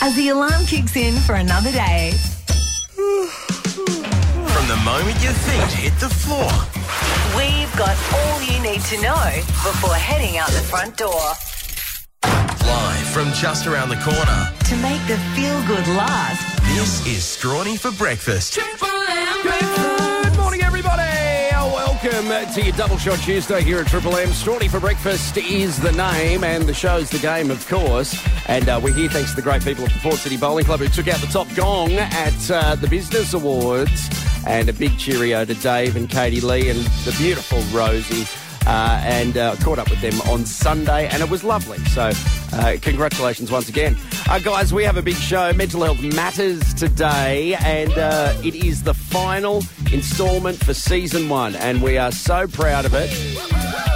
as the alarm kicks in for another day. From the moment your feet hit the floor. We've got all you need to know before heading out the front door. Live from just around the corner. To make the feel good last, This is Strawny for Breakfast. Good morning, everybody. Welcome to your Double Shot Tuesday here at Triple M. Strawny for Breakfast is the name, and the show's the game, of course. And uh, we're here thanks to the great people of the Port City Bowling Club who took out the top gong at uh, the Business Awards. And a big cheerio to Dave and Katie Lee and the beautiful Rosie. Uh, and uh, caught up with them on Sunday, and it was lovely. So, uh, congratulations once again. Uh, guys, we have a big show. Mental Health Matters today, and uh, it is the final instalment for season one, and we are so proud of it.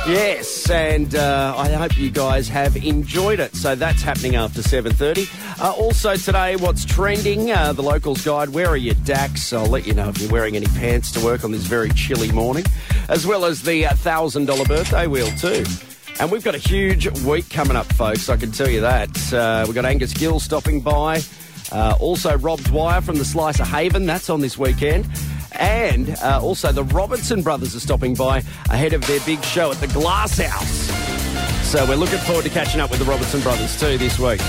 Yes, and uh, I hope you guys have enjoyed it. So that's happening after 7.30. Uh, also today, what's trending, uh, the Locals Guide, where are your DAX? I'll let you know if you're wearing any pants to work on this very chilly morning, as well as the uh, $1,000 birthday wheel too. And we've got a huge week coming up, folks, I can tell you that. Uh, we've got Angus Gill stopping by. Uh, also, Rob Dwyer from the Slice of Haven, that's on this weekend. And uh, also, the Robertson brothers are stopping by ahead of their big show at the Glass House. So, we're looking forward to catching up with the Robertson brothers too this week.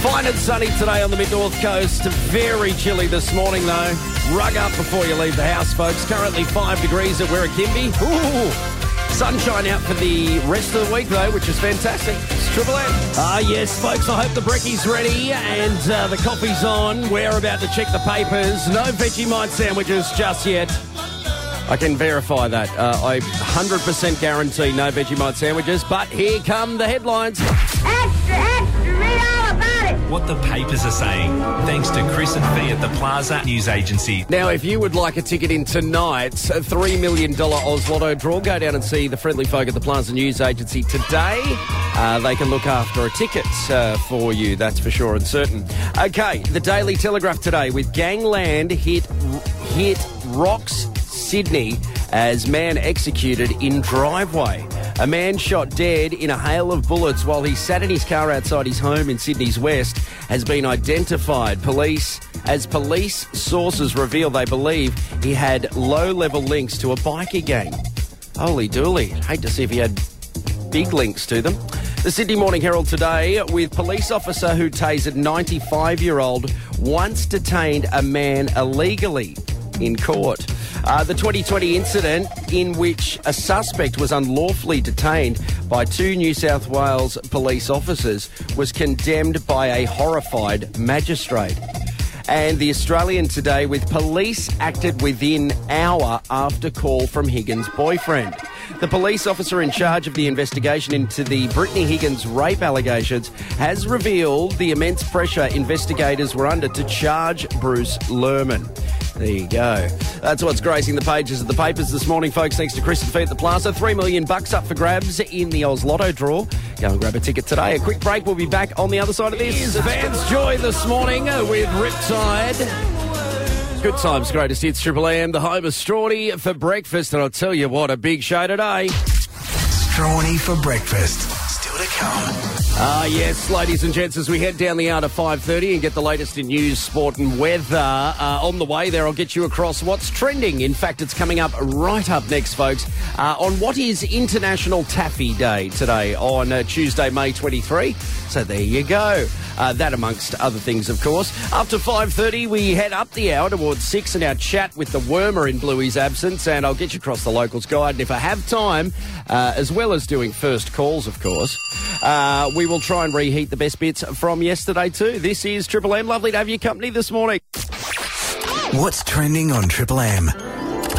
Fine and sunny today on the mid north coast. Very chilly this morning, though. Rug up before you leave the house, folks. Currently five degrees at Wirrakimby. Ooh. Sunshine out for the rest of the week, though, which is fantastic. It's Triple M. Ah, yes, folks, I hope the brekkie's ready and uh, the coffee's on. We're about to check the papers. No Vegemite sandwiches just yet. I can verify that. Uh, I 100% guarantee no Vegemite sandwiches, but here come the headlines. What the papers are saying, thanks to Chris and Fee at the Plaza News Agency. Now, if you would like a ticket in tonight's $3 million Lotto draw, go down and see the friendly folk at the Plaza News Agency today. Uh, they can look after a ticket uh, for you, that's for sure and certain. Okay, the Daily Telegraph today with Gangland hit, hit rocks Sydney as man executed in driveway. A man shot dead in a hail of bullets while he sat in his car outside his home in Sydney's West has been identified. Police, as police sources reveal, they believe he had low-level links to a bikie gang. Holy dooly! Hate to see if he had big links to them. The Sydney Morning Herald today with police officer who tasered 95-year-old once detained a man illegally in court. Uh, the 2020 incident in which a suspect was unlawfully detained by two New South Wales police officers was condemned by a horrified magistrate. And the Australian today with police acted within hour after call from Higgins' boyfriend. The police officer in charge of the investigation into the Brittany Higgins rape allegations has revealed the immense pressure investigators were under to charge Bruce Lehrmann. There you go. That's what's gracing the pages of the papers this morning, folks. Thanks to Chris and Fee at the Plaza. Three million bucks up for grabs in the Oz Lotto draw. Go and grab a ticket today. A quick break. We'll be back on the other side of this. Is Vance Joy this morning uh, with Riptide. Good times, greatest hits, Triple M, the home of Strawny for breakfast. And I'll tell you what, a big show today. Strawny for Breakfast. Still to come. Ah, yes, ladies and gents, as we head down the hour to 5.30 and get the latest in news, sport and weather. Uh, on the way there, I'll get you across what's trending. In fact, it's coming up right up next, folks, uh, on what is International Taffy Day today on uh, Tuesday, May 23. So there you go. Uh, that amongst other things, of course. After 5.30, we head up the hour towards 6 and our chat with the wormer in Bluey's absence, and I'll get you across the locals guide. And if I have time, uh, as well as doing first calls, of course, uh, we will try and reheat the best bits from yesterday too. This is Triple M. Lovely to have your company this morning. What's trending on Triple M?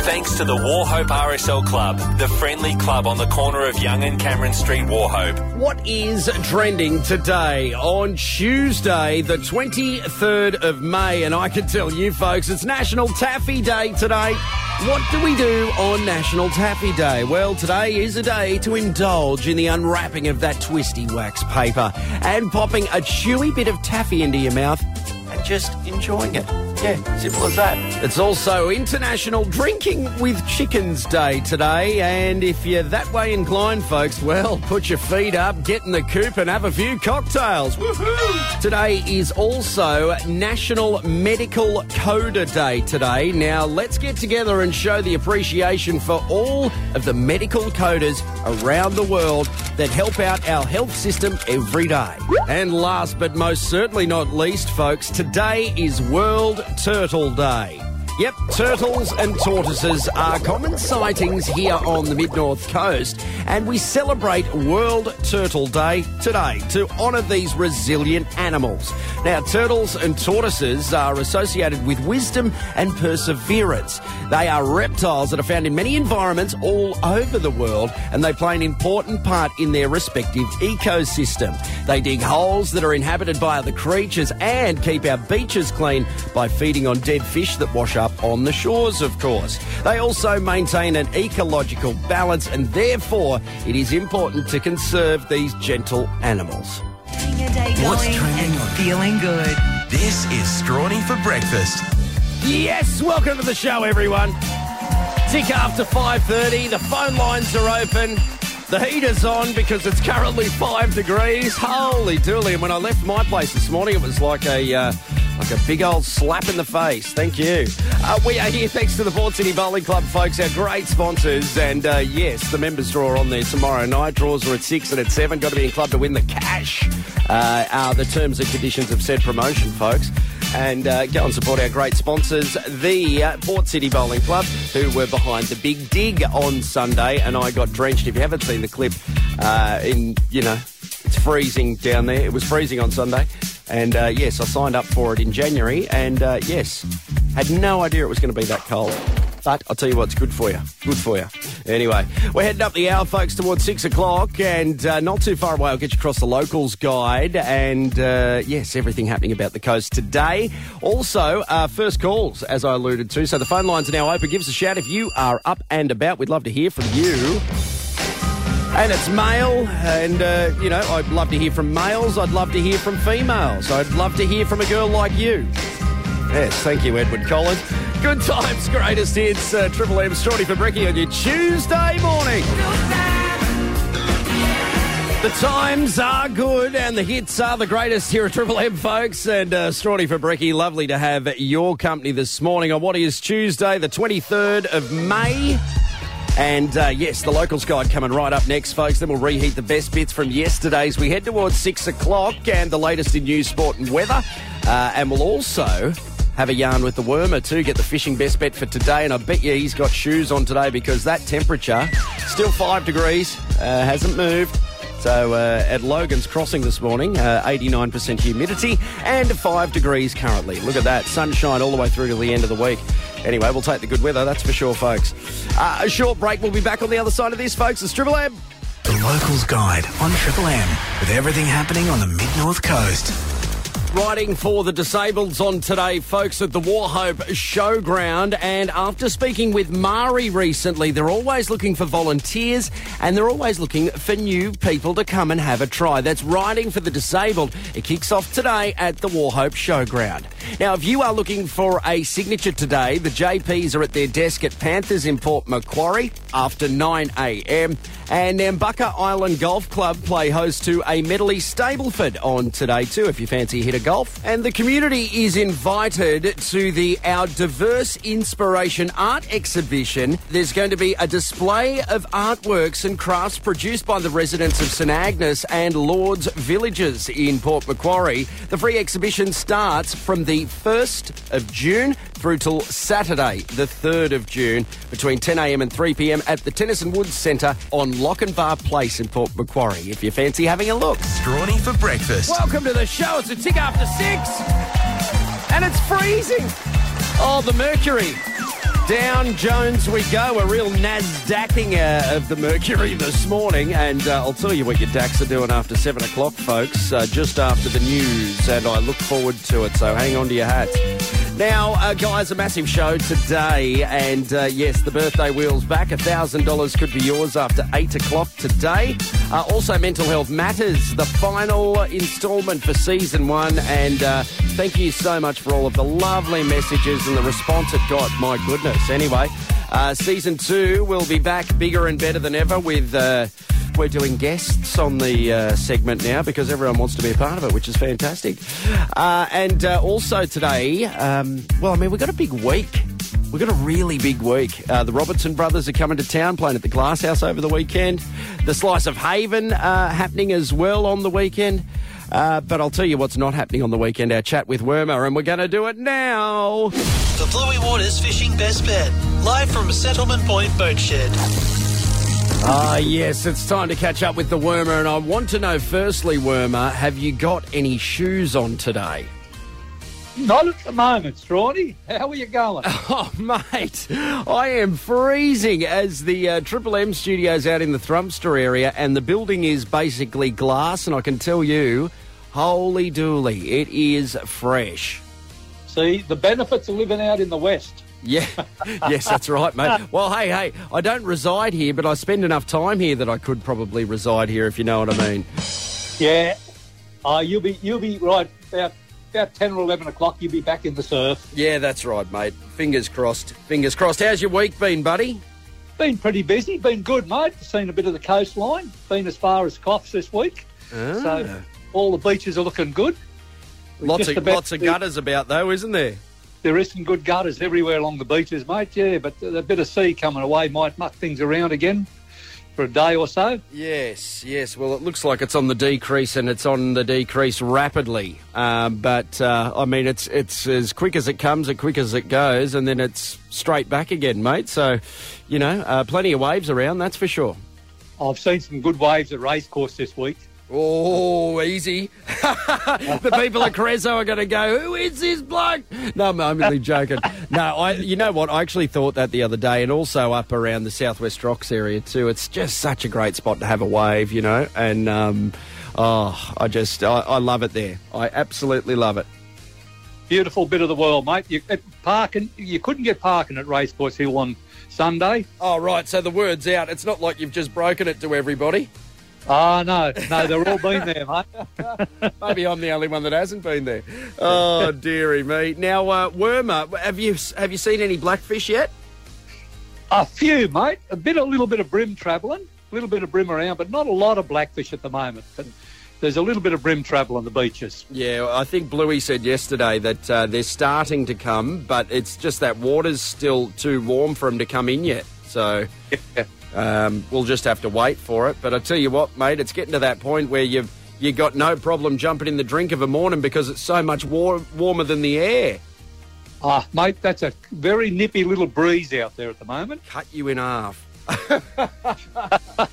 Thanks to the Wauchope RSL Club, the friendly club on the corner of Young and Cameron Street, Wauchope. What is trending today on Tuesday, the 23rd of May? And I can tell you folks, it's National Taffy Day today. What do we do on National Taffy Day? Well, today is a day to indulge in the unwrapping of that twisty wax paper and popping a chewy bit of taffy into your mouth and just enjoying it. Yeah, simple as that. It's also International Drinking with Chickens Day today, and if you're that way inclined, folks, well, put your feet up, get in the coop, and have a few cocktails. Woohoo! Today is also National Medical Coder Day today. Now, let's get together and show the appreciation for all of the medical coders around the world that help out our health system every day. And last but most certainly not least, folks, today is World Turtle Day. Yep, turtles and tortoises are common sightings here on the mid north coast, and we celebrate World Turtle Day today to honour these resilient animals. Now, turtles and tortoises are associated with wisdom and perseverance. They are reptiles that are found in many environments all over the world, and they play an important part in their respective ecosystem. They dig holes that are inhabited by other creatures and keep our beaches clean by feeding on dead fish that wash up on the shores, of course. They also maintain an ecological balance, and therefore, it is important to conserve these gentle animals. Getting your day What's going trending and on- feeling good. This is Strawny for Breakfast. Yes, welcome to the show, everyone. Tick after 5.30, the phone lines are open. The heater's on because it's currently five degrees. Holy dooly! And when I left my place this morning, it was like a uh, like a big old slap in the face. Thank you. Uh, we are here thanks to the Port City Bowling Club, folks, our great sponsors. And uh, yes, the members draw on there tomorrow night. Draws are at six and at seven. Got to be in club to win the cash. Uh, are the terms and conditions of said promotion, folks and uh, go and support our great sponsors, the uh, Port City Bowling Club, who were behind the big dig on Sunday, and I got drenched. If you haven't seen the clip, uh, in you know, it's freezing down there. It was freezing on Sunday, and uh, yes, I signed up for it in January, and uh, yes, had no idea it was going to be that cold. But I'll tell you what's good for you. Good for you. Anyway, we're heading up the hour, folks, towards six o'clock, and uh, not too far away, I'll get you across the locals guide, and uh, yes, everything happening about the coast today. Also, uh, first calls, as I alluded to. So the phone lines are now open. Give us a shout if you are up and about. We'd love to hear from you. And it's male, and uh, you know, I'd love to hear from males. I'd love to hear from females. I'd love to hear from a girl like you. Yes, thank you, Edwyn Collins. Good times, greatest hits. Uh, Triple M Strawny for Bricky on your Tuesday morning. The times are good and the hits are the greatest here at Triple M, folks. And uh, Strawny for Bricky, lovely to have your company this morning on what is Tuesday, the 23rd of May. And uh, yes, the locals guide coming right up next, folks. Then we'll reheat the best bits from yesterday's. We head towards six o'clock and the latest in news, sport, and weather. Uh, and we'll also have a yarn with the wormer too. Get the fishing best bet for today. And I bet you he's got shoes on today because that temperature, still five degrees, uh, hasn't moved. So uh, at Logan's Crossing this morning, uh, 89% humidity and 5 degrees currently. Look at that. Sunshine all the way through to the end of the week. Anyway, we'll take the good weather, that's for sure, folks. Uh, a short break. We'll be back on the other side of this, folks. It's Triple M. The Locals Guide on Triple M with everything happening on the mid north coast. Riding for the disableds on today, folks, at the Wauchope Showground. And after speaking with Mari recently, they're always looking for volunteers and they're always looking for new people to come and have a try. That's Riding for the Disabled. It kicks off today at the Wauchope Showground. Now, if you are looking for a signature today, the JPs are at their desk at Panthers in Port Macquarie after 9 a.m. And Nambucca Island Golf Club play host to a Medley Stableford on today too, if you fancy a hit of golf. And the community is invited to the Our Diverse Inspiration Art Exhibition. There's going to be a display of artworks and crafts produced by the residents of St Agnes and Lourdes Villages in Port Macquarie. The free exhibition starts from the 1st of June through till Saturday, the 3rd of June, between 10am and 3pm at the Tennyson Woods Centre on Lochinvar Place in Port Macquarie, if you fancy having a look. Strawny for breakfast. Welcome to the show. It's a tick after six, and it's freezing. Oh, the mercury. Down Jones we go. A real NASDAQing uh, of the mercury this morning. And uh, I'll tell you what your DAX are doing after 7 o'clock, folks, uh, just after the news. And I look forward to it, so hang on to your hats. Now, uh, guys, a massive show today, and uh, yes, the birthday wheel's back. $1,000 could be yours after 8 o'clock today. Uh, also, Mental Health Matters, the final instalment for season one, and uh, thank you so much for all of the lovely messages and the response it got. My goodness. Anyway, uh, season two will be back bigger and better than ever with. Uh, we're doing guests on the uh, segment now because everyone wants to be a part of it, which is fantastic. Uh, and uh, also today, um, well, I mean, we've got a big week. We've got a really big week. Uh, the Robertson brothers are coming to town, playing at the Glass House over the weekend. The Slice of Haven uh, happening as well on the weekend. Uh, but I'll tell you what's not happening on the weekend. Our chat with Wormer, and we're going to do it now. The Bluey Waters Fishing Best Bet, live from Settlement Point Boat Shed. Ah, yes, it's time to catch up with the Wormer, and I want to know firstly, Wormer, have you got any shoes on today? Not at the moment, Strawny. How are you going? Oh, mate, I am freezing as the uh, Triple M studios out in the Thrumster area, and the building is basically glass, and I can tell you, holy dooly, it is fresh. See, the benefits of living out in the West. Yeah, yes, that's right, mate. Well, hey, hey, I don't reside here, but I spend enough time here that I could probably reside here, if you know what I mean. Yeah. Uh, you'll be you'll be right about about ten or eleven o'clock. You'll be back in the surf. Yeah, that's right, mate. Fingers crossed. Fingers crossed. How's your week been, buddy? Been pretty busy. Been good, mate. Seen a bit of the coastline. Been as far as Coffs this week. So all the beaches are looking good. Lots Just of lots of gutters about though, isn't there? There is some good gutters everywhere along the beaches, mate. Yeah, but a bit of sea coming away might muck things around again for a day or so. Yes, yes. Well, it looks like it's on the decrease, and it's on the decrease rapidly. Um, but uh, I mean, it's it's as quick as it comes, as quick as it goes, and then it's straight back again, mate. So, you know, uh, plenty of waves around, that's for sure. I've seen some good waves at racecourse this week. Oh, easy. the people at Crezo are going to go, who is this bloke? No, I'm only joking. No, I. you know what? I actually thought that the other day and also up around the Southwest Rocks area too. It's just such a great spot to have a wave, you know, and um, oh, I just, I, I love it there. I absolutely love it. Beautiful bit of the world, mate. You, at parking, you couldn't get parking at Racecourse Hill on Sunday. Oh, right. So the word's out. It's not like you've just broken it to everybody. Ah, no, no, they're all been there, mate. Maybe I'm the only one that hasn't been there. Oh, dearie me. Now, uh, Wormer, have you have you seen any blackfish yet? A few, mate. A bit, a little bit of bream travelling, a little bit of bream around, but not a lot of blackfish at the moment. But there's a little bit of bream travel on the beaches. Yeah, I think Bluey said yesterday that uh, they're starting to come, but it's just that water's still too warm for them to come in yet. So Yeah. Um, we'll just have to wait for it. But I tell you what, mate, it's getting to that point where you've you got no problem jumping in the drink of a morning because it's so much war- warmer than the air. Ah, mate, that's a very nippy little breeze out there at the moment. Cut you in half.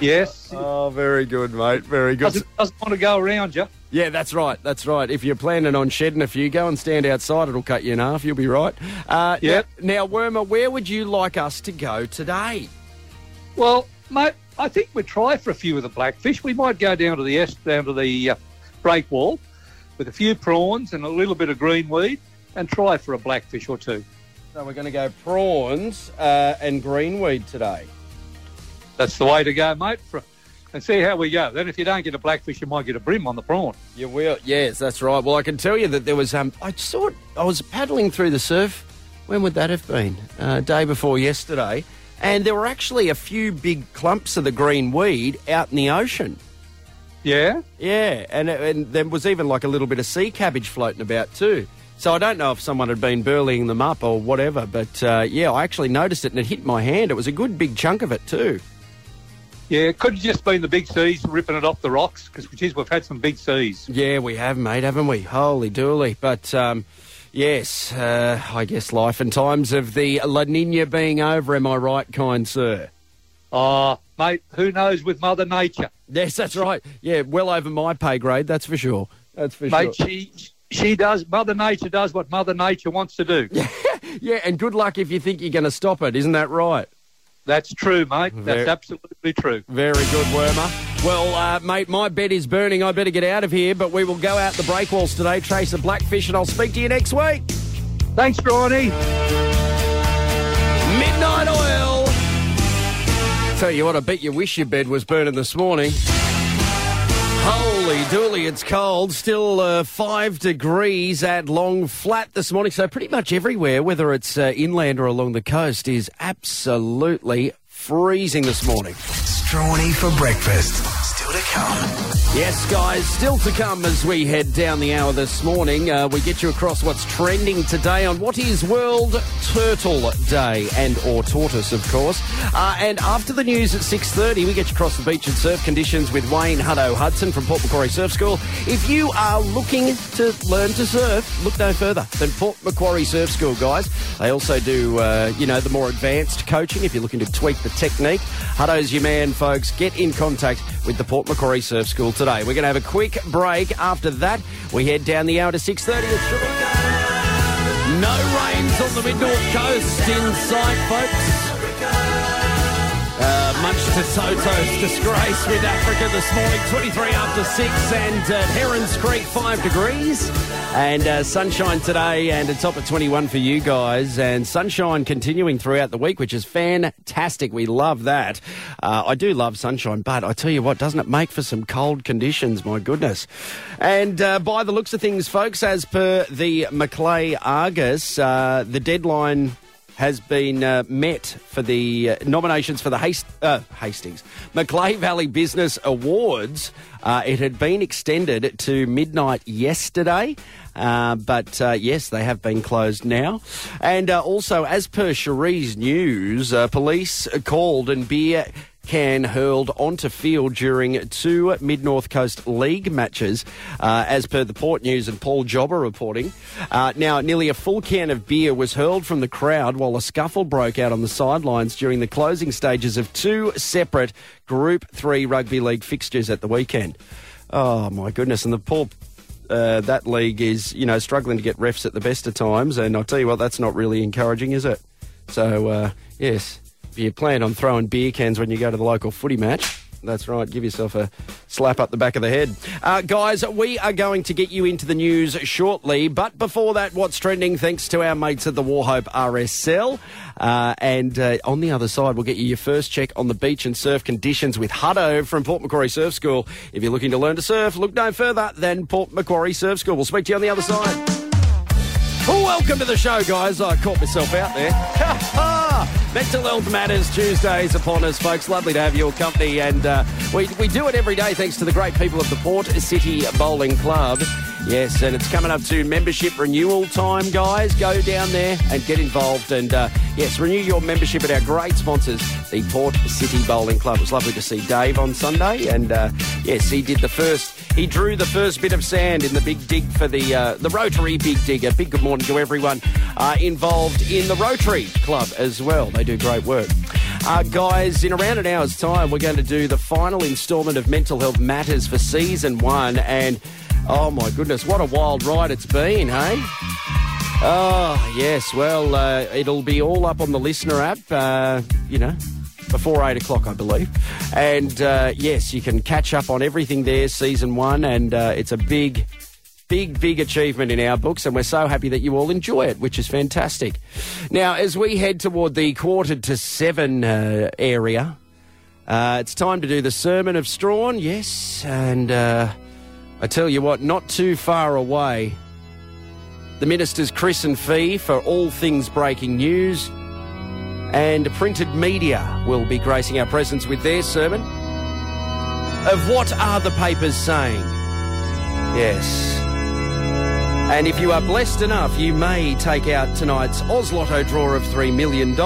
Yes. Oh, very good, mate. Very good. Doesn't, doesn't want to go around you. Yeah, that's right. That's right. If you're planning on shedding a few, go and stand outside. It'll cut you in half. You'll be right. Uh, Yep. Now, now, Wormer, where would you like us to go today? Well, mate, I think we'd try for a few of the blackfish. We might go down to the est, down to the uh, break wall with a few prawns and a little bit of greenweed and try for a blackfish or two. So we're going to go prawns uh, and greenweed today. That's the way to go, mate. For, and see how we go. Then, if you don't get a blackfish, you might get a bream on the prawn. You will. Yes, that's right. Well, I can tell you that there was. Um, I saw it. I was paddling through the surf. When would that have been? Uh, day before yesterday, and there were actually a few big clumps of the green weed out in the ocean. Yeah. Yeah, and and there was even like a little bit of sea cabbage floating about too. So I don't know if someone had been burling them up or whatever, but uh, yeah, I actually noticed it and it hit my hand. It was a good big chunk of it too. Yeah, it could have just been the big seas ripping it off the rocks because, geez, we've had some big seas. Yeah, we have, mate, haven't we? Holy dooly! But um, yes, uh, I guess life and times of the La Nina being over. Am I right, kind sir? Oh, mate, who knows with Mother Nature? Yes, that's right. Yeah, well over my pay grade. That's for sure. That's for Mate, sure. she she does. Mother Nature does what Mother Nature wants to do. Yeah, and good luck if you think you're going to stop it. Isn't that right? That's true, mate. Very- That's absolutely true. Very good, Wormer. Well, uh, mate, my bed is burning. I better get out of here, but we will go out the breakwalls today, chase a blackfish, and I'll speak to you next week. Thanks, Ronnie. Midnight Oil. Tell you what, I bet you wish your bed was burning this morning. Holy dooly, it's cold. Still uh, five degrees at Long Flat this morning. So, pretty much everywhere, whether it's uh, inland or along the coast, is absolutely freezing this morning. Strawny for breakfast. To come. Yes, guys, still to come as we head down the hour this morning. Uh, we get you across what's trending today on what is World Turtle Day and or tortoise, of course. Uh, and after the news at six thirty, we get you across the beach and surf conditions with Wayne Hutto Hudson from Port Macquarie Surf School. If you are looking to learn to surf, look no further than Port Macquarie Surf School, guys. They also do, uh, you know, the more advanced coaching if you're looking to tweak the technique. Hutto's your man, folks. Get in contact with the Port Macquarie Surf School today. We're going to have a quick break. After that, we head down the hour to 6.30. It's No rains on the mid-north coast in sight, folks. To Toto's disgrace with Africa this morning, 23 after 6, and uh, Herons Creek 5 degrees. And uh, sunshine today, and it's up at 21 for you guys. And sunshine continuing throughout the week, which is fantastic. We love that. Uh, I do love sunshine, but I tell you what, doesn't it make for some cold conditions? My goodness. And uh, by the looks of things, folks, as per the Macleay Argus, uh, the deadline has been uh, met for the uh, nominations for the Hast- uh, Hastings Macleay Valley Business Awards. Uh, it had been extended to midnight yesterday. Uh, but uh, yes, they have been closed now. And also, as per Cherie's News, police called and beer can hurled onto field during two Mid North Coast League matches, uh, as per the Port News and Paul Jobber reporting. Uh, now, nearly a full can of beer was hurled from the crowd while a scuffle broke out on the sidelines during the closing stages of two separate Group 3 rugby league fixtures at the weekend. Oh, my goodness. And the poor uh, that league is, you know, struggling to get refs at the best of times, and I'll tell you what, that's not really encouraging, is it? So, uh, yes, you plan on throwing beer cans when you go to the local footy match, that's right, give yourself a slap up the back of the head. Uh, guys, we are going to get you into the news shortly, but before that, what's trending thanks to our mates at the Wauchope RSL. Uh, and uh, on the other side, we'll get you your first check on the beach and surf conditions with Hutto from Port Macquarie Surf School. If you're looking to learn to surf, look no further than Port Macquarie Surf School. We'll speak to you on the other side. Welcome to the show, guys. I caught myself out there. Mental Health Matters Tuesdays upon us, folks. Lovely to have your company, and uh, we, we do it every day thanks to the great people of the Port City Bowling Club. Yes, and it's coming up to membership renewal time, guys. Go down there and get involved, and uh, yes, renew your membership at our great sponsors, the Port City Bowling Club. It was lovely to see Dave on Sunday, and uh, yes, he did the first. He drew the first bit of sand in the big dig for the uh, the Rotary Big Dig. A big good morning to everyone uh, involved in the Rotary Club as well. They do great work. Uh, guys, in around an hour's time, we're going to do the final instalment of Mental Health Matters for season one. And oh my goodness, what a wild ride it's been, hey? Oh, yes. Well, uh, it'll be all up on the listener app, uh, you know, before eight o'clock, I believe. And uh, yes, you can catch up on everything there, season one. And uh, it's a big, big, big achievement in our books, and we're so happy that you all enjoy it, which is fantastic. Now, as we head toward the quarter to seven uh, area, uh, it's time to do the Sermon of Strawn, yes, and I tell you what, not too far away, the ministers Chris and Fee for all things breaking news, and printed media will be gracing our presence with their sermon of what are the papers saying. Yes. And if you are blessed enough, you may take out tonight's Oz Lotto draw of $3 million.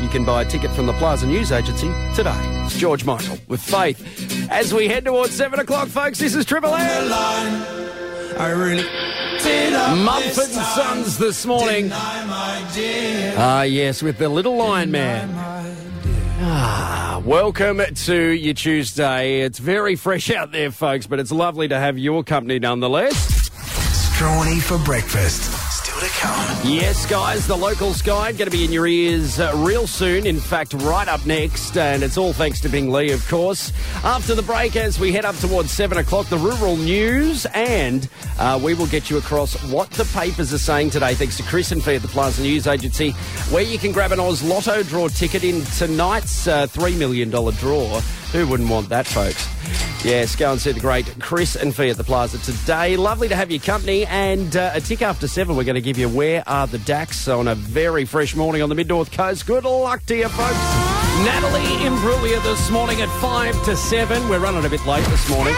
You can buy a ticket from the Plaza News Agency today. It's George Michael with Faith. As we head towards 7 o'clock, folks, this is Triple M. I really Mumford and Sons this morning. Ah, yes, with the Little Lion Man. Ah, welcome to your Tuesday. It's very fresh out there, folks, but it's lovely to have your company nonetheless. Strawny for breakfast. To come. Yes, guys, the locals guide going to be in your ears uh, real soon. In fact, right up next, and it's all thanks to Bing Lee, of course. After the break, as we head up towards seven o'clock, the rural news, and uh, we will get you across what the papers are saying today, thanks to Chris and Fee at the Plaza News Agency, where you can grab an Oz Lotto draw ticket in tonight's uh, $3 million draw. Who wouldn't want that, folks? Yes, go and see the great Chris and Fee at the Plaza today. Lovely to have your company. And uh, a tick after seven, we're going to give you Where Are the Dacks on a very fresh morning on the Mid North Coast. Good luck to you, folks. Natalie Imbruglia this morning at five to seven. We're running a bit late this morning.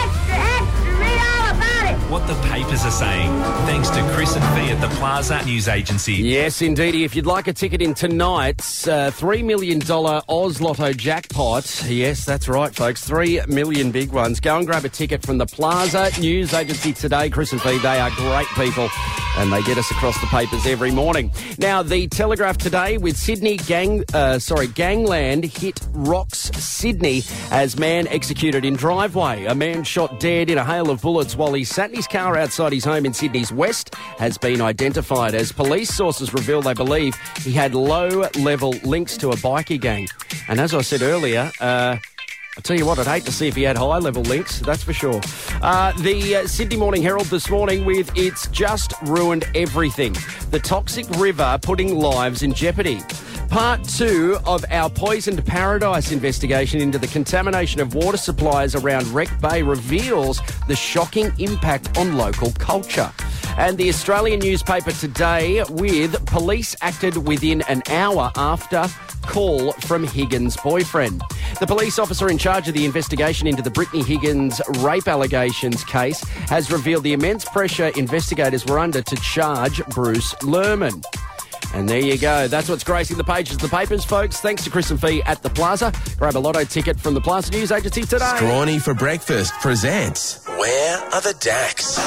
What the papers are saying, thanks to Chris and Fee at the Plaza News Agency. Yes, indeedy. If you'd like a ticket in tonight's uh, $3 million Oz Lotto jackpot, yes, that's right, folks, 3 million big ones. Go and grab a ticket from the Plaza News Agency today. Chris and Fee, they are great people and they get us across the papers every morning. Now, the Telegraph today with Sydney gang, uh, sorry, gangland hit rocks Sydney as man executed in driveway. A man shot dead in a hail of bullets while he sat in his car outside his home in Sydney's West has been identified as police sources reveal they believe he had low level links to a bikie gang. And as I said earlier, uh, I tell you what, I'd hate to see if he had high level links, that's for sure. Uh, the uh, Sydney Morning Herald this morning with It's Just Ruined Everything. The toxic river putting lives in jeopardy. Part two of our Poisoned Paradise investigation into the contamination of water supplies around Wreck Bay reveals the shocking impact on local culture. And the Australian newspaper today with police acted within an hour after call from Higgins' boyfriend. The police officer in charge of the investigation into the Brittany Higgins rape allegations case has revealed the immense pressure investigators were under to charge Bruce Lehrmann. And there you go. That's what's gracing the pages of the papers, folks. Thanks to Chris and Fee at the Plaza. Grab a lotto ticket from the Plaza News Agency today. Strawny for Breakfast presents Where are the Dacks?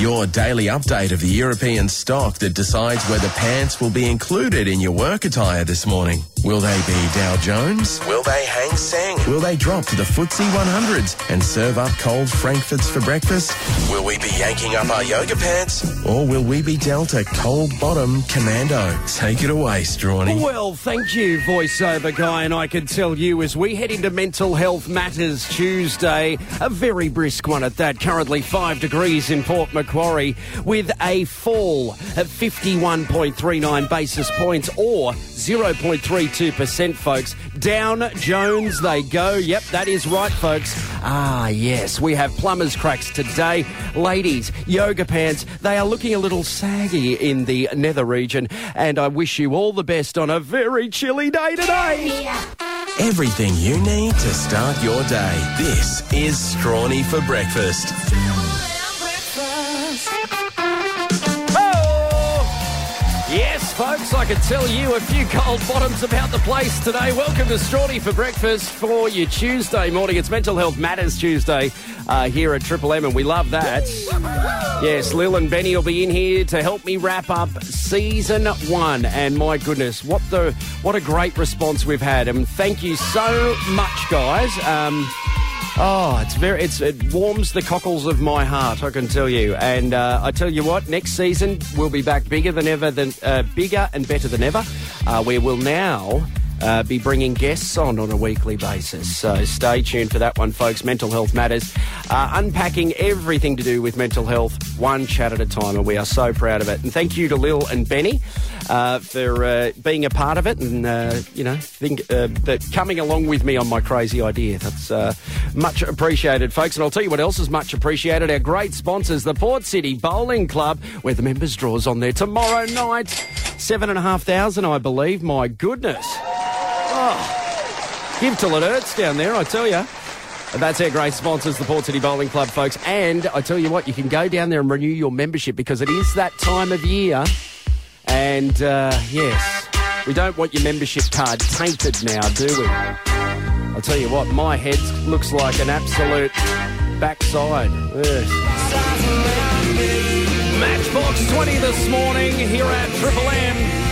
Your daily update of the European stock that decides whether pants will be included in your work attire this morning. Will they be Dow Jones? Will they Hang Seng? Will they drop to the FTSE 100s and serve up cold Frankfurts for breakfast? Will we be yanking up our yoga pants? Or will we be dealt a cold bottom commando? Take it away, Strawny. Well, thank you, voiceover guy, and I can tell you as we head into Mental Health Matters Tuesday, a very brisk one at that, currently 5 degrees in Port Macquarie, with a fall of 51.39 basis points or 0.32%, folks. Down Jones they go. Yep, that is right, folks. Ah, yes, we have plumber's cracks today. Ladies, yoga pants, they are looking a little saggy in the nether region, and I wish you all the best on a very chilly day today. Everything you need to start your day. This is Strawny for Breakfast. Folks, I could tell you a few cold bottoms about the place today. Welcome to Strawny for breakfast for your Tuesday morning. It's Mental Health Matters Tuesday uh, here at Triple M, and we love that. Yes, Lil and Benny will be in here to help me wrap up season one. And my goodness, what the what a great response we've had, and thank you so much, guys. Um, Oh, it's very it's it warms the cockles of my heart, I can tell you. And uh, I tell you what, next season we'll be back bigger than ever, than uh, bigger and better than ever. Uh, we will now. Uh, be bringing guests on on a weekly basis. So stay tuned for that one, folks. Mental Health Matters. Uh, unpacking everything to do with mental health, one chat at a time, and we are so proud of it. And thank you to Lil and Benny uh, for uh, being a part of it and, uh, you know, think, uh, that coming along with me on my crazy idea. That's much appreciated, folks. And I'll tell you what else is much appreciated. Our great sponsors, the Port City Bowling Club, where the members' draws on there tomorrow night. Seven and a half thousand, I believe. My goodness. Oh, give till it hurts down there, I tell you. That's our great sponsors, the Port City Bowling Club, folks. And I tell you what, you can go down there and renew your membership because it is that time of year. And uh, yes, we don't want your membership card tainted now, do we? I'll tell you what, my head looks like an absolute backside. Yes. Matchbox 20 this morning here at Triple M.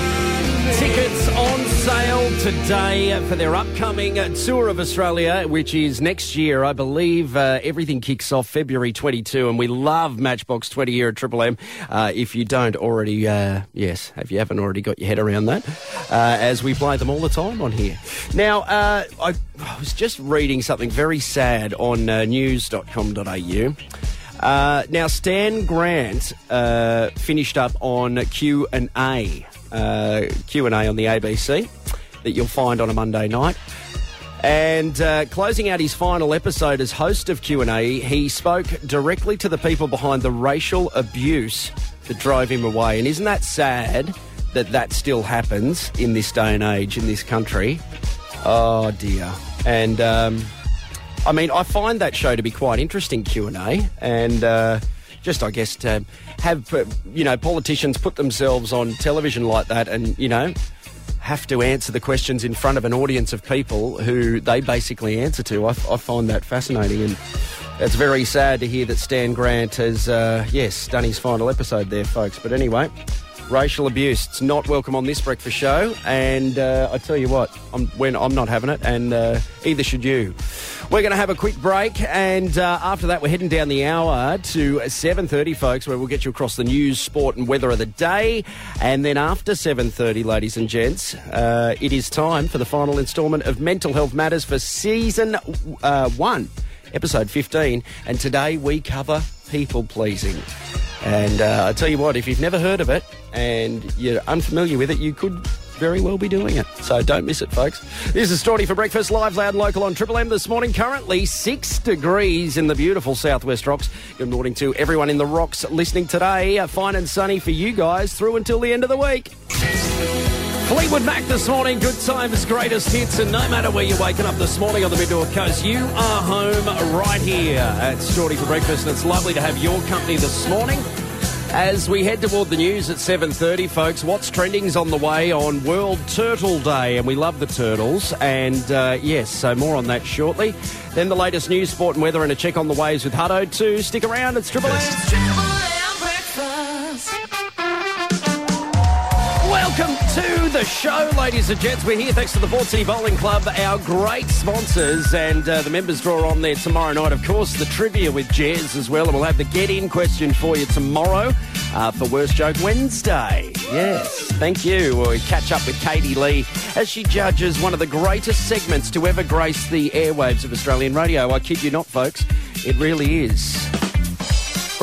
Tickets on sale today for their upcoming tour of Australia, which is next year. I believe uh, everything kicks off February 22, and we love Matchbox 20 here at Triple M. Uh, if you don't already, uh, yes, if you haven't already got your head around that, uh, as we play them all the time on here. Now, uh, I, I was just reading something very sad on uh, news.com.au. Uh, now, Stan Grant uh, finished up on Q and A, uh, Q and A on the ABC that you'll find on a Monday night. And uh, closing out his final episode as host of Q and A, he spoke directly to the people behind the racial abuse that drove him away. And isn't that sad that that still happens in this day and age in this country? Oh dear. And um, I mean, I find that show to be quite interesting, Q and A, and uh, just I guess to have uh, you know politicians put themselves on television like that, and you know have to answer the questions in front of an audience of people who they basically answer to. I, I find that fascinating, and it's very sad to hear that Stan Grant has uh, yes done his final episode there, folks. But anyway. Racial abuse. It's not welcome on this breakfast show, and uh, I tell you what, I'm, when I'm not having it, and uh, either should you. We're going to have a quick break, and uh, after that, we're heading down the hour to 7:30, folks, where we'll get you across the news, sport, and weather of the day. And then after 7:30, ladies and gents, uh, it is time for the final instalment of Mental Health Matters for season uh, one, episode 15. And today we cover people pleasing. And uh, I tell you what, if you've never heard of it and you're unfamiliar with it, you could very well be doing it. So don't miss it, folks. This is Strawny for Breakfast, live, loud, local on Triple M this morning. Currently six degrees in the beautiful Southwest Rocks. Good morning to everyone in the Rocks listening today. Fine and sunny for you guys through until the end of the week. Fleetwood Mac this morning, good times, greatest hits, and no matter where you're waking up this morning on the Mid North Coast, you are home right here at Strawny for Breakfast, and it's lovely to have your company this morning. As we head toward the news at 7.30, folks, what's trending's on the way on World Turtle Day, and we love the turtles. And uh, yes, so more on that shortly. Then the latest news, sport and weather, and a check on the waves with Hutto too. Stick around, it's Triple. The show, ladies and gents. We're here thanks to the Port City Bowling Club, our great sponsors, and uh, the members draw on there tomorrow night. Of course, the trivia with Jez as well, and we'll have the get-in question for you tomorrow uh, for Worst Joke Wednesday. Yes, thank you. We'll catch up with Katie Lee as she judges one of the greatest segments to ever grace the airwaves of Australian radio. I kid you not, folks. It really is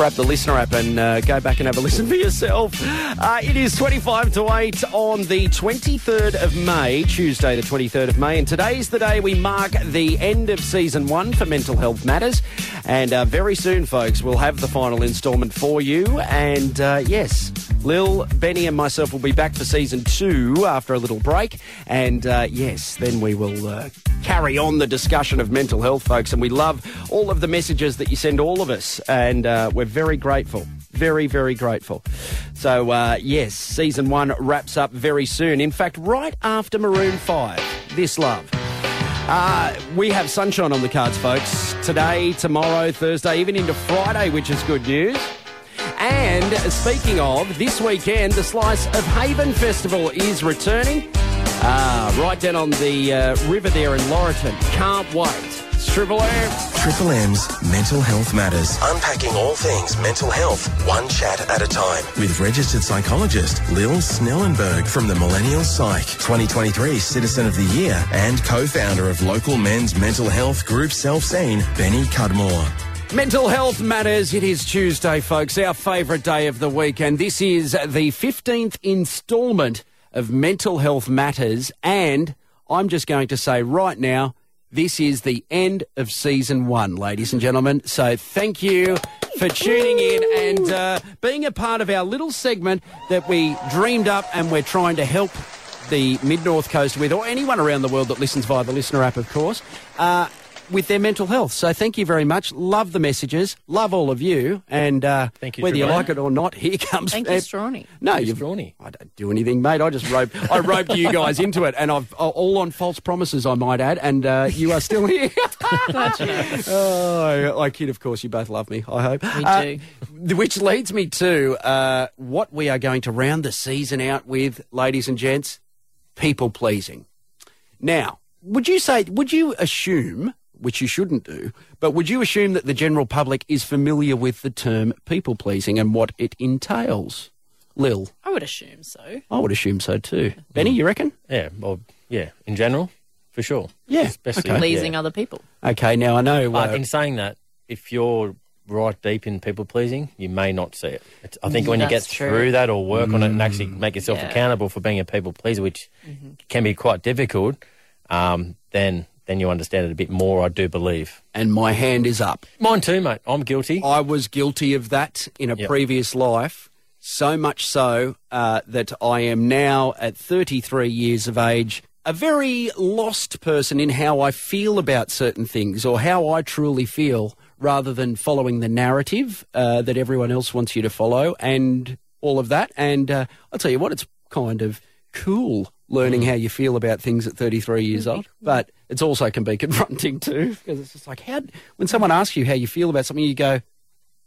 grab the listener app and uh, go back and have a listen for yourself. Uh, it is 25 to 8 on the 23rd of May, Tuesday, the 23rd of May, and today's the day we mark the end of season one for Mental Health Matters. And uh, very soon, folks, we'll have the final instalment for you. And uh, yes, Lil, Benny, and myself will be back for season two after a little break. And uh, yes, then we will uh, carry on the discussion of mental health, folks. And we love all of the messages that you send all of us. And uh, we're very grateful. Very, very grateful. So, uh, yes, season one wraps up very soon. In fact, right after Maroon 5, This Love. Uh, we have sunshine on the cards, folks. Today, tomorrow, Thursday, even into Friday, which is good news. And speaking of, this weekend, the Slice of Haven Festival is returning. Ah, right down on the uh, river there in Laurieton. Can't wait. It's Triple M. Triple M's Mental Health Matters. Unpacking all things mental health, one chat at a time. With registered psychologist Lil Snellenberg from the Millennial Psych, 2023 Citizen of the Year, and co-founder of local men's mental health group Self Seen, Benny Cudmore. Mental health matters. It is Tuesday, folks, our favourite day of the week, and this is the 15th instalment of Mental Health Matters. And I'm just going to say right now, this is the end of season one, ladies and gentlemen. So thank you for tuning in and uh, being a part of our little segment that we dreamed up and we're trying to help the Mid North Coast with, or anyone around the world that listens via the listener app, of course. Uh, with their mental health. So thank you very much. Love the messages. Love all of you. And uh, Thank you, whether you like it or not, here comes. Thank you, Strawny. No, Who's you've Strawny? I don't do anything, mate. I just roped. I roped you guys into it, and I've all on false promises, I might add. And uh, you are still here. oh, I kid. Of course, you both love me. I hope We Uh, do. which leads me to uh, what we are going to round the season out with, ladies and gents. people pleasing. Now, would you say, would you assume, which you shouldn't do, but would you assume that the general public is familiar with the term people pleasing and what it entails? Lil, I would assume so. I would assume so too. Benny, you reckon? Yeah, well, yeah, in general, for sure. Yeah, Especially okay. Pleasing yeah. other people. Okay, now I know. But uh, in saying that, if you're right deep in people pleasing, you may not see it. It's, I think when you get true. through that or work on it and actually Mm. make yourself Yeah. accountable for being a people pleaser, which Mm-hmm. can be quite difficult, um, then then you understand it a bit more. I do believe. and my hand is up. Mine too, mate. I'm guilty. I was guilty of that in a Yep. previous life, so much so uh, that I am now at 33 years of age. A very lost person in how I feel about certain things or how I truly feel rather than following the narrative uh, that everyone else wants you to follow and all of that. And uh, I'll tell you what, it's kind of cool learning how you feel about things at 33 years old. But it's also can be confronting too because it's just like, how, when someone asks you how you feel about something, you go,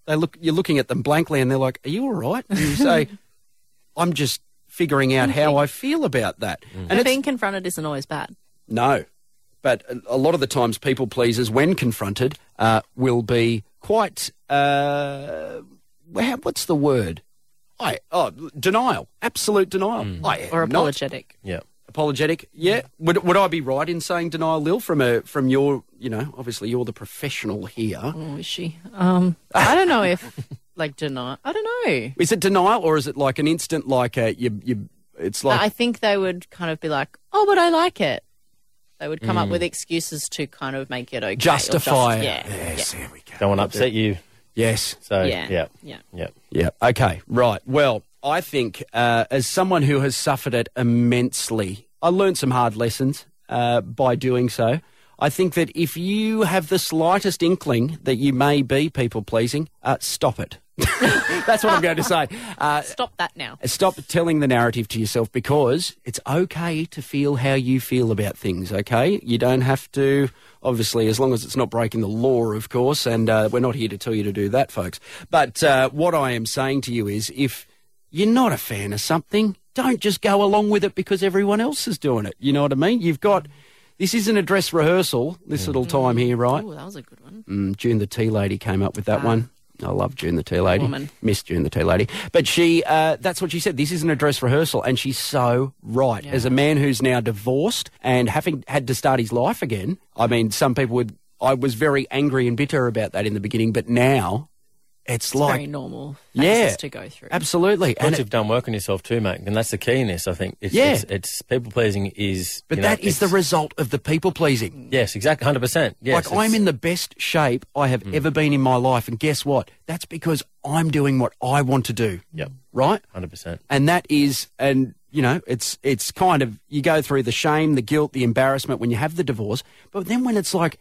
they look you're looking at them blankly and they're like are you all right? And you say i'm just figuring out how i feel about that. And But being confronted isn't always bad. no. But a- a lot of the times people pleasers when confronted uh, will be quite uh, what's the word I, oh, denial, absolute denial. I am Or not apologetic. yeah. apologetic. Yeah, would would I be right in saying denial, Lil? From a from your, you know, obviously you're the professional here. Oh, is she? Um, I don't know if, like, deny. I don't know. Is it denial or is it like an instant, like a you you? It's like I think they would kind of be like, oh, but I like it. They would come up Mm. with excuses to kind of make it okay. justify just- it. Yeah. Yes, there we go. Don't want to upset you. Yes. So Yeah. yeah, Yeah. yeah. Yeah. Okay. Right. Well, I think uh, as someone who has suffered it immensely, I learned some hard lessons uh, by doing so. I think that if you have the slightest inkling that you may be people pleasing, uh, stop it. That's what I'm going to say. Uh, Stop that now. Stop telling the narrative to yourself because it's okay to feel how you feel about things, okay? You don't have to, obviously, as long as it's not breaking the law, of course, and uh, we're not here to tell you to do that, folks. But uh, what I am saying to you is if you're not a fan of something, don't just go along with it because everyone else is doing it. You know what I mean? You've got. This isn't a dress rehearsal, this little time here, right? Oh, that was a good one. Mm, June the Tea Lady came up with that Ah. one. I love June the Tea Lady. Woman. Miss June the Tea Lady. But she, uh, that's what she said. This isn't a dress rehearsal. And she's so right. As a man who's now divorced and having had to start his life again, I mean, some people would, I was very angry and bitter about that in the beginning, but now it's, It's like, very normal yeah, to go through. absolutely. Once And you've done work on yourself too, mate, and that's the key in this. I think. It's, Yeah. it's, it's people pleasing is. but you know, that is the result of the people pleasing. Yes, exactly, hundred percent. Yes, like I'm in the best shape I have Hmm. ever been in my life, and guess what? That's because I'm doing what I want to do. Yep, Right? hundred percent. and that is and you know it's it's kind of you go through the shame the guilt the embarrassment when you have the divorce but then when it's like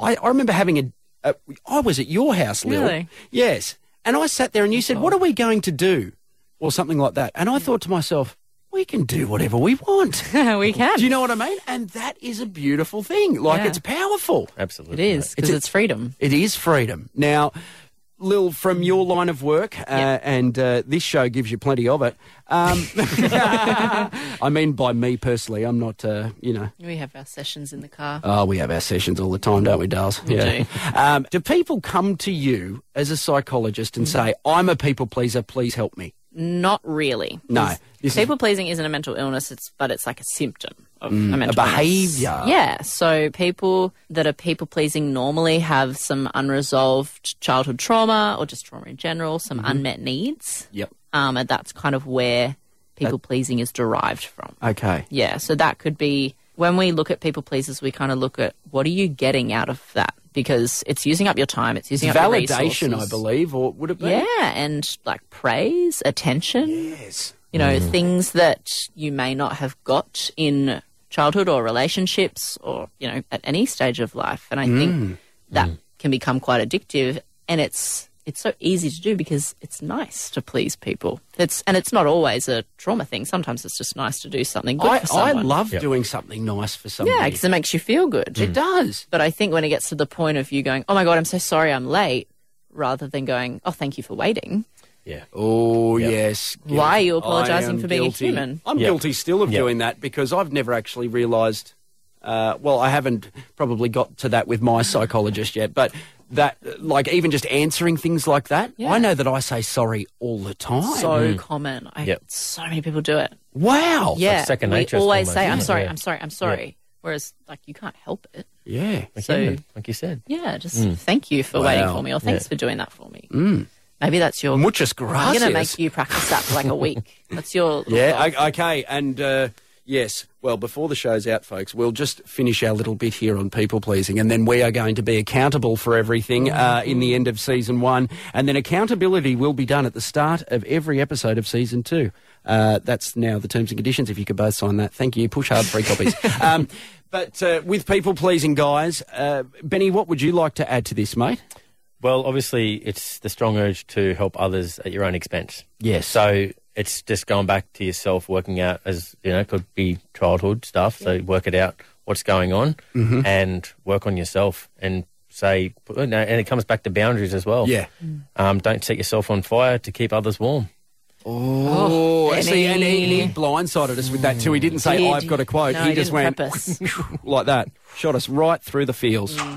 i, I remember having a, a i was at your house Lil. Really? yes and i sat there and you said what are we going to do or something like that and i thought to myself we can do whatever we want we can. do you know what i mean and that is a beautiful thing like Yeah. it's powerful Absolutely, It is because It's it's, freedom. it is freedom. Now, Lil, from your line of work, uh, Yeah. and uh, this show gives you plenty of it. Um, I mean, by me personally, I'm not, uh, you know. We have our sessions in the car. Oh, we have our sessions all the time, don't we, Dales? We do. Um, do people come to you as a psychologist and say, I'm a people pleaser, please help me? Not really. No. 'Cause This is- People pleasing isn't a mental illness, it's but it's like a symptom of Mm, a mental illness. behaviour. Yeah. So people that are people pleasing normally have some unresolved childhood trauma or just trauma in general, some Mm-hmm. unmet needs. Yep. Um, and that's kind of where people pleasing is derived from. Okay. Yeah, so that could be when we look at people pleasers, we kind of look at what are you getting out of that because it's using up your time, it's using It's up your validation, I believe, or would it be? Yeah, and like praise, attention. Yes. You know, mm. things that you may not have got in childhood or relationships or, you know, at any stage of life. And I think mm. that mm. can become quite addictive and it's it's so easy to do because it's nice to please people. It's and it's not always a trauma thing. Sometimes it's just nice to do something good I, for I someone. love doing something nice for somebody. Yeah, because it makes you feel good. It does. But I think when it gets to the point of you going, oh my God, I'm so sorry I'm late, rather than going, oh, thank you for waiting, Yeah. Oh Yep. yes. Why are you apologising for being a human? I'm Yep. guilty still of Yep. doing that because I've never actually realised. Uh, well, I haven't probably got to that with my psychologist yet, but that, like, even just answering things like that, Yeah. I know that I say sorry all the time. So mm. common. I, Yep. So many people do it. wow. yeah. second nature. we always almost, say, I'm isn't it? sorry, Yeah. I'm sorry, I'm sorry. Whereas, like, you can't help it. Yeah. Like, So- human, like you said. Yeah, just mm. thank you for waiting for me or thanks Yeah. for doing that for me. Mm. Maybe that's your. Muchas I'm going to make you practice that for like a week. That's your. Yeah, goal. o- okay. And uh, yes, well, before the show's out, folks, we'll just finish our little bit here on people pleasing, and then we are going to be accountable for everything uh, in the end of season one. And then accountability will be done at the start of every episode of season two. Uh, that's now the terms and conditions. If you could both sign that, thank you. Push hard, free copies. um, but uh, with people pleasing, guys, uh, Benny, what would you like to add to this, mate? Well, obviously, it's the strong urge to help others at your own expense. Yes. So it's just going back to yourself, working out as you know, could be childhood stuff. So work it out, what's going on, Mm-hmm. and work on yourself. And say, and it comes back to boundaries as well. Yeah. Um, don't set yourself on fire to keep others warm. Oh, see, and he, he blindsided us with that too. He didn't say, Did- I've got a quote. No, he he just went like that. Shot us right through the feels.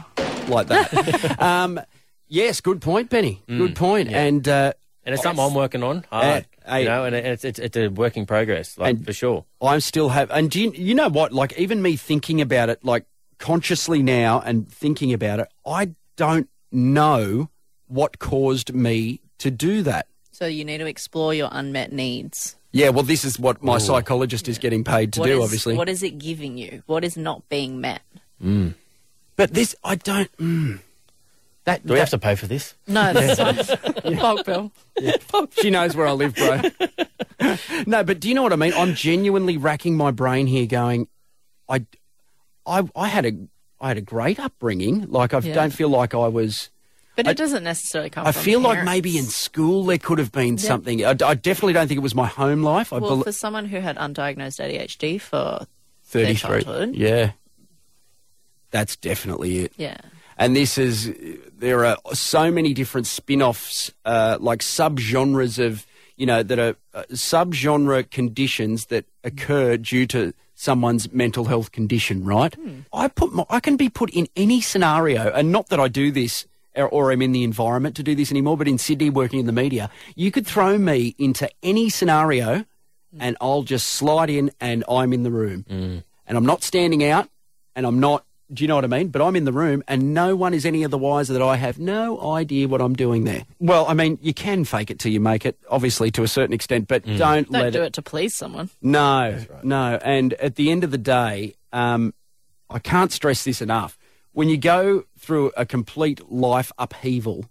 Like that. um, yes, good point, Benny. Good point. And uh, And it's something I'm working on hard, Uh, I- you know, and it's, it's it's a work in progress, like for sure. I'm still have, and do you, you know what? Like, even me thinking about it, like consciously now and thinking about it, I don't know what caused me to do that. So you need to explore your unmet needs. Yeah, well, this is what my psychologist is getting paid to What do, is- obviously. What is it giving you? What is not being met? but this, I don't. Mm, that, Do we that- have to pay for this? No, that's fine. Bulk bill. She knows where I live, bro. no, but do you know what I mean? I'm genuinely racking my brain here, going, I, I, I had a, I had a great upbringing. Like I Yeah. don't feel like I was. But I- it doesn't necessarily come I from feel like maybe in school there could have been something. I, I definitely don't think it was my home life. I Well, bel for someone who had undiagnosed ADHD for their 33. childhood. Yeah, that's definitely it. yeah, And this is, there are so many different spin offs, uh, like subgenres of, you know, that are uh, subgenre conditions that occur due to someone's mental health condition, right? I put my, I can be put in any scenario, and not that I do this or, or I'm in the environment to do this anymore, but in Sydney working in the media, you could throw me into any scenario and I'll just slide in and I'm in the room. And I'm not standing out and I'm not, do you know what I mean? But I'm in the room and no one is any of the wiser that I have no idea what I'm doing there. Well, I mean, you can fake it till you make it, obviously to a certain extent, but don't, don't let do it to please someone. no, no. And at the end of the day, um, I can't stress this enough. When you go through a complete life upheaval,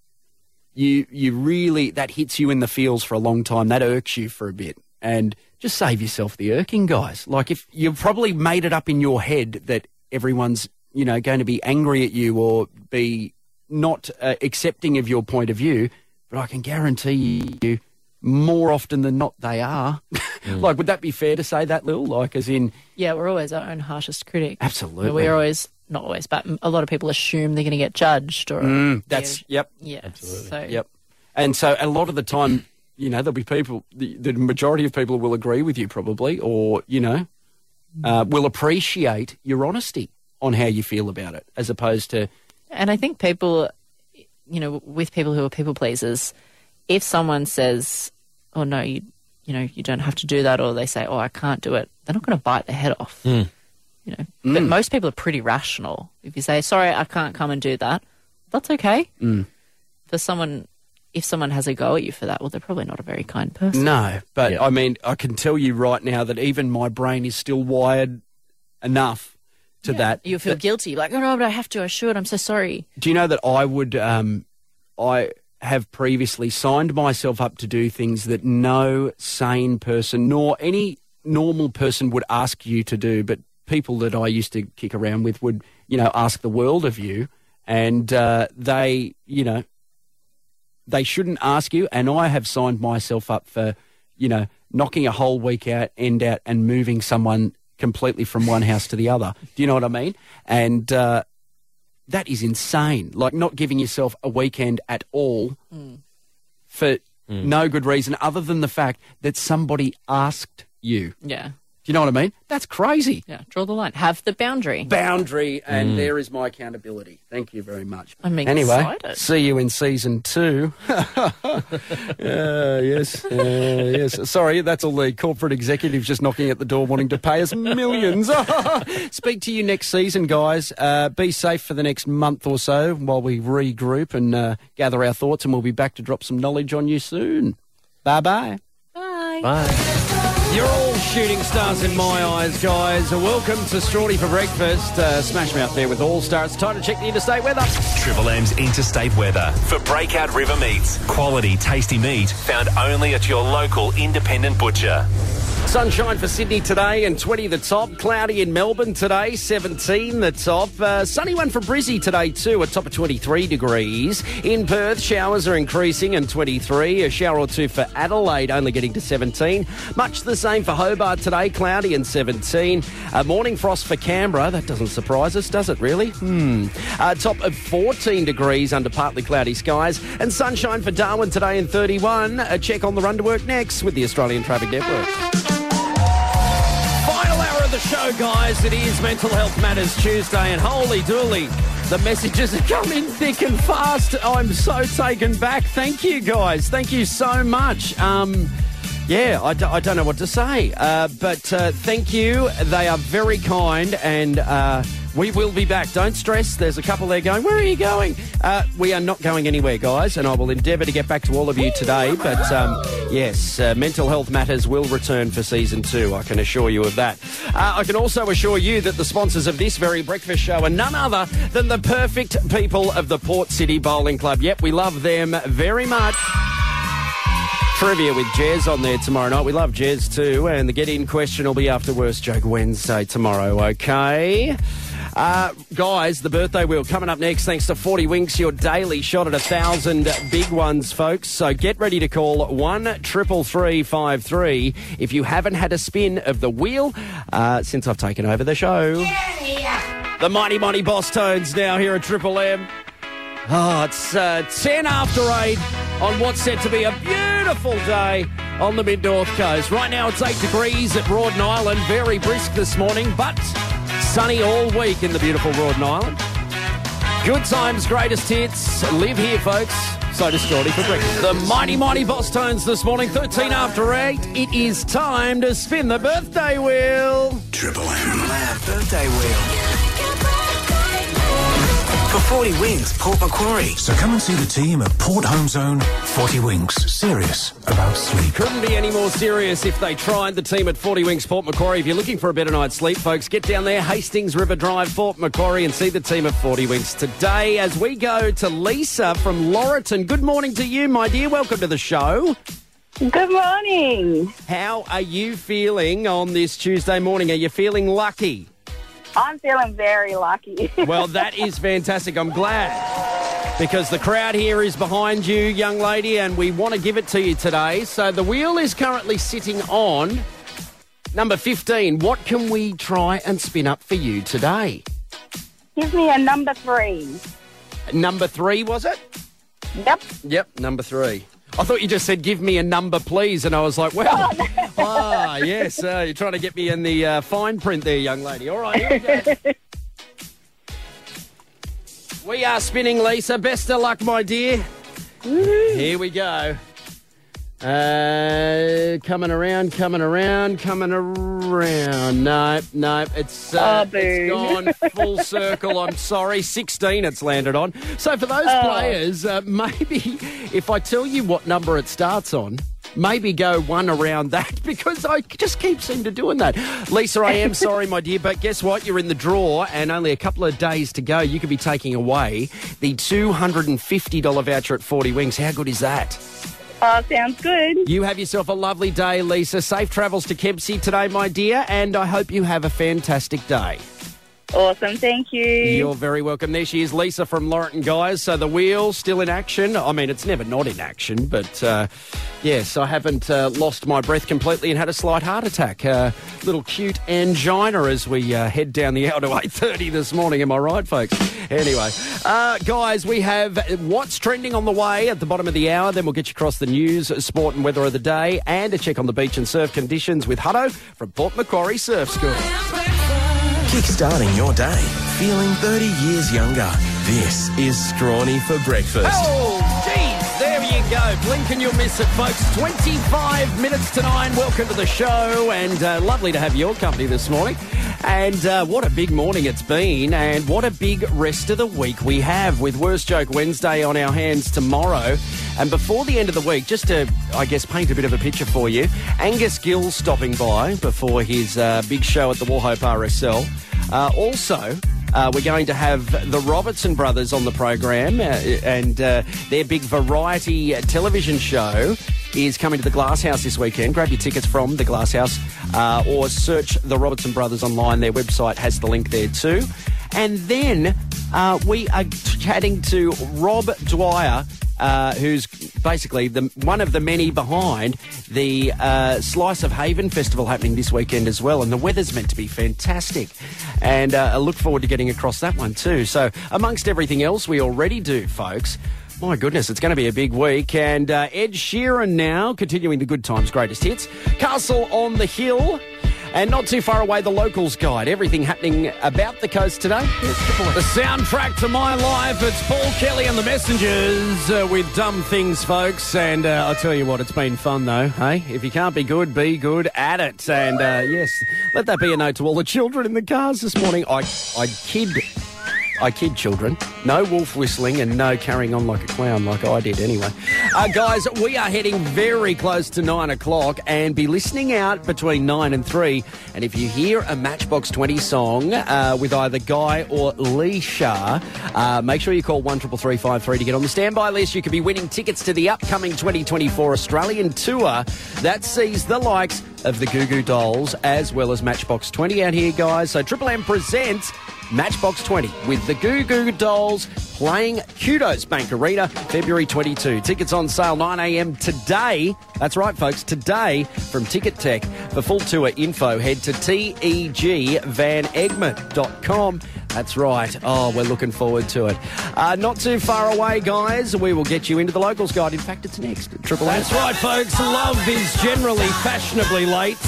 you you really that hits you in the feels for a long time. That irks you for a bit, and just save yourself the irking, guys. Like if you've probably made it up in your head that everyone's you know going to be angry at you or be not uh, accepting of your point of view, but I can guarantee you more often than not they are. like, would that be fair to say that, Lil? Like, as in, Yeah, we're always our own harshest critic. Absolutely. We're always not always, but a lot of people assume they're going to get judged or mm, that's yep, yeah. So yep. And so a lot of the time, you know, there'll be people. The, the majority of people will agree with you, probably, or you know, uh, will appreciate your honesty on how you feel about it, as opposed to And I think people, you know, with people who are people pleasers, if someone says, "Oh no, you, you know, you don't have to do that," or they say, "Oh, I can't do it," they're not going to bite their head off. Hmm. You know, but hmm. most people are pretty rational. If you say, "Sorry, I can't come and do that," that's okay. Hmm. For someone, if someone has a go at you for that, well, they're probably not a very kind person. No, but Yeah. I mean, I can tell you right now that even my brain is still wired enough to that. You feel that- guilty, like, "Oh no, but I have to. I should. I'm so sorry." Do you know that I would, um, I have previously signed myself up to do things that no sane person nor any normal person would ask you to do, but people that I used to kick around with would, you know, ask the world of you. And uh, they, you know, they shouldn't ask you. And I have signed myself up for, you know, knocking a whole week out, end out, and moving someone completely from one house to the other. Do you know what I mean? And uh, that is insane. Like not giving yourself a weekend at all for No good reason other than the fact that somebody asked you. Yeah. Do you know what I mean? That's crazy. Yeah. Draw the line. Have the boundary. Boundary, and there is my accountability. Thank you very much. I'm anyway, excited. see you in season two. uh, yes, uh, yes. Sorry, that's all the corporate executives just knocking at the door wanting to pay us millions. Speak to you next season, guys. Uh, be safe for the next month or so while we regroup and uh, gather our thoughts, and we'll be back to drop some knowledge on you soon. Bye bye bye. Bye. You're all shooting stars in my eyes, guys. Welcome to Strawny for breakfast. Uh, smash mouth there with All Stars. Time to check the interstate weather. Triple M's interstate weather for Breakout River Meats. Quality, tasty meat found only at your local independent butcher. Sunshine for Sydney today and 20 the top. Cloudy in Melbourne today, 17 the top. Uh, sunny one for Brizzy today too, a top of 23 degrees. In Perth, showers are increasing and 23. A shower or two for Adelaide, only getting to 17. Much the same for Hobart today, cloudy and 17. A morning frost for Canberra. That doesn't surprise us, does it really? Hmm. A top of 14 degrees under partly cloudy skies. And sunshine for Darwin today in 31. A check on the run to work next with the Australian Traffic Network. The show, guys. It is Mental Health Matters Tuesday, and holy dooly, the messages are coming thick and fast. I'm so taken back. Thank you, guys. Thank you so much. Um, yeah, I, d- I don't know what to say, uh, but uh, thank you. They are very kind, and uh, we will be back. Don't stress. There's a couple there going, Where are you going? Uh, we are not going anywhere, guys, and I will endeavour to get back to all of you today. But um, yes, uh, Mental Health Matters will return for season two. I can assure you of that. Uh, I can also assure you that the sponsors of this very breakfast show are none other than the perfect people of the Port City Bowling Club. Yep, we love them very much. Trivia with Jez on there tomorrow night. We love Jez too. And the get in question will be after Worst Joke Wednesday tomorrow, okay? Uh, guys, the birthday wheel coming up next thanks to 40 Winks, your daily shot at a thousand big ones, folks. So get ready to call 1 33353 if you haven't had a spin of the wheel uh, since I've taken over the show. The Mighty Mighty Bosstones now here at Triple M. Oh, it's uh, 10 after 8 on what's set to be a beautiful day on the mid north coast. Right now it's 8 degrees at Rawdon Island. Very brisk this morning, but sunny all week in the beautiful Rawdon Island. Good times, greatest hits. Live here, folks. So does Geordie for breakfast. The mighty, mighty Bosstones this morning, 13 after 8. It is time to spin the birthday wheel. Triple M. Birthday wheel. For 40 Winks, Port Macquarie. So come and see the team at Port Home Zone 40 Winks. Serious about sleep. Couldn't be any more serious if they tried the team at 40 Winks Port Macquarie. If you're looking for a better night's sleep, folks, get down there, Hastings River Drive, Port Macquarie, and see the team at 40 Winks today as we go to Lisa from Laurieton. Good morning to you, my dear. Welcome to the show. Good morning. How are you feeling on this Tuesday morning? Are you feeling lucky? I'm feeling very lucky. Well, that is fantastic. I'm glad because the crowd here is behind you, young lady, and we want to give it to you today. So the wheel is currently sitting on number 15. What can we try and spin up for you today? Give me a number three. Number three, was it? Yep. Yep, number three. I thought you just said, give me a number, please. And I was like, well, ah, yes, uh, you're trying to get me in the uh, fine print there, young lady. All right, here we go. we are spinning, Lisa. Best of luck, my dear. Here we go. Uh, coming around, coming around, coming around. No, no, it's, uh, Oh, it's gone full circle. I'm sorry. 16 it's landed on. So for those Oh. players, uh, maybe if I tell you what number it starts on, maybe go one around that because I just keep seem to doing that. Lisa, I am sorry, my dear, but guess what? You're in the draw and only a couple of days to go. You could be taking away the $250 voucher at 40 Winks. How good is that? Oh, sounds good. You have yourself a lovely day, Lisa. Safe travels to Kempsey today, my dear, and I hope you have a fantastic day. Awesome. Thank you. You're very welcome. There she is, Lisa from Laurieton Guys. So the wheel still in action. I mean, it's never not in action, but uh, yes, I haven't uh, lost my breath completely and had a slight heart attack. Uh, little cute angina as we uh, head down the hour to 8.30 this morning. Am I right, folks? Anyway, uh, guys, we have what's trending on the way at the bottom of the hour. Then we'll get you across the news, sport and weather of the day and a check on the beach and surf conditions with Hutto from Port Macquarie Surf School. Kickstarting your day, feeling 30 years younger. This is Strawny for breakfast. Oh, geez, go. Blink and you'll miss it, folks. 25 minutes to nine. Welcome to the show, and uh, lovely to have your company this morning. And uh, what a big morning it's been, and what a big rest of the week we have with Worst Joke Wednesday on our hands tomorrow. And before the end of the week, just to, I guess, paint a bit of a picture for you, Angus Gill stopping by before his uh, big show at the Wauchope RSL. Uh, also, uh, we're going to have the Robertson brothers on the program, uh, and uh, their big variety television show is coming to the Glass House this weekend. Grab your tickets from the Glass House uh, or search the Robertson brothers online. Their website has the link there too. And then uh, we are chatting to Rob Dwyer. Uh, who's basically the one of the many behind the uh, Slice of Haven festival happening this weekend as well, and the weather's meant to be fantastic, and uh, I look forward to getting across that one too. So, amongst everything else we already do, folks. My goodness, it's going to be a big week. And uh, Ed Sheeran now, continuing the good times, greatest hits. Castle on the Hill. And not too far away, the locals guide. Everything happening about the coast today. The soundtrack to my life. It's Paul Kelly and the Messengers uh, with dumb things, folks. And uh, I'll tell you what, it's been fun though. Hey, if you can't be good, be good at it. And uh, yes, let that be a note to all the children in the cars this morning. I, I kid I kid children. No wolf whistling and no carrying on like a clown like I did anyway. Uh, guys, we are heading very close to nine o'clock and be listening out between nine and three. And if you hear a Matchbox 20 song uh, with either Guy or Leisha, uh, make sure you call 133353 to get on the standby list. You could be winning tickets to the upcoming 2024 Australian tour that sees the likes of the Goo Goo Dolls as well as Matchbox 20 out here, guys. So Triple M presents Matchbox 20 with the Goo Goo Dolls playing Kudos Bank Arena February 22. Tickets on sale 9am today. That's right, folks, today from Ticketek. For full tour info, head to tegvanegmont.com. That's right. Oh, we're looking forward to it. Uh, not too far away, guys. We will get you into the locals guide. In fact, it's next. Triple That's right, folks. Love is generally fashionably late.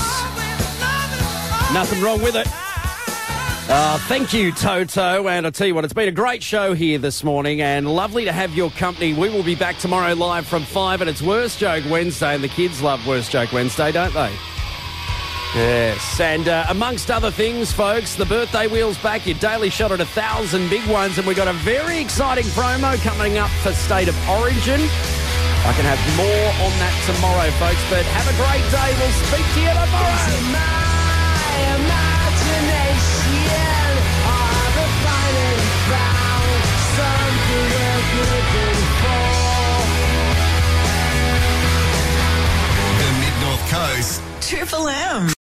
Nothing wrong with it. Uh, thank you, Toto. And I'll tell you what, it's been a great show here this morning and lovely to have your company. We will be back tomorrow live from 5 and it's Worst Joke Wednesday and the kids love Worst Joke Wednesday, don't they? Yes, and uh, amongst other things, folks, the birthday wheel's back. Your daily shot at a thousand big ones, and we've got a very exciting promo coming up for State of Origin. I can have more on that tomorrow, folks, but have a great day. We'll speak to you tomorrow. Triple M.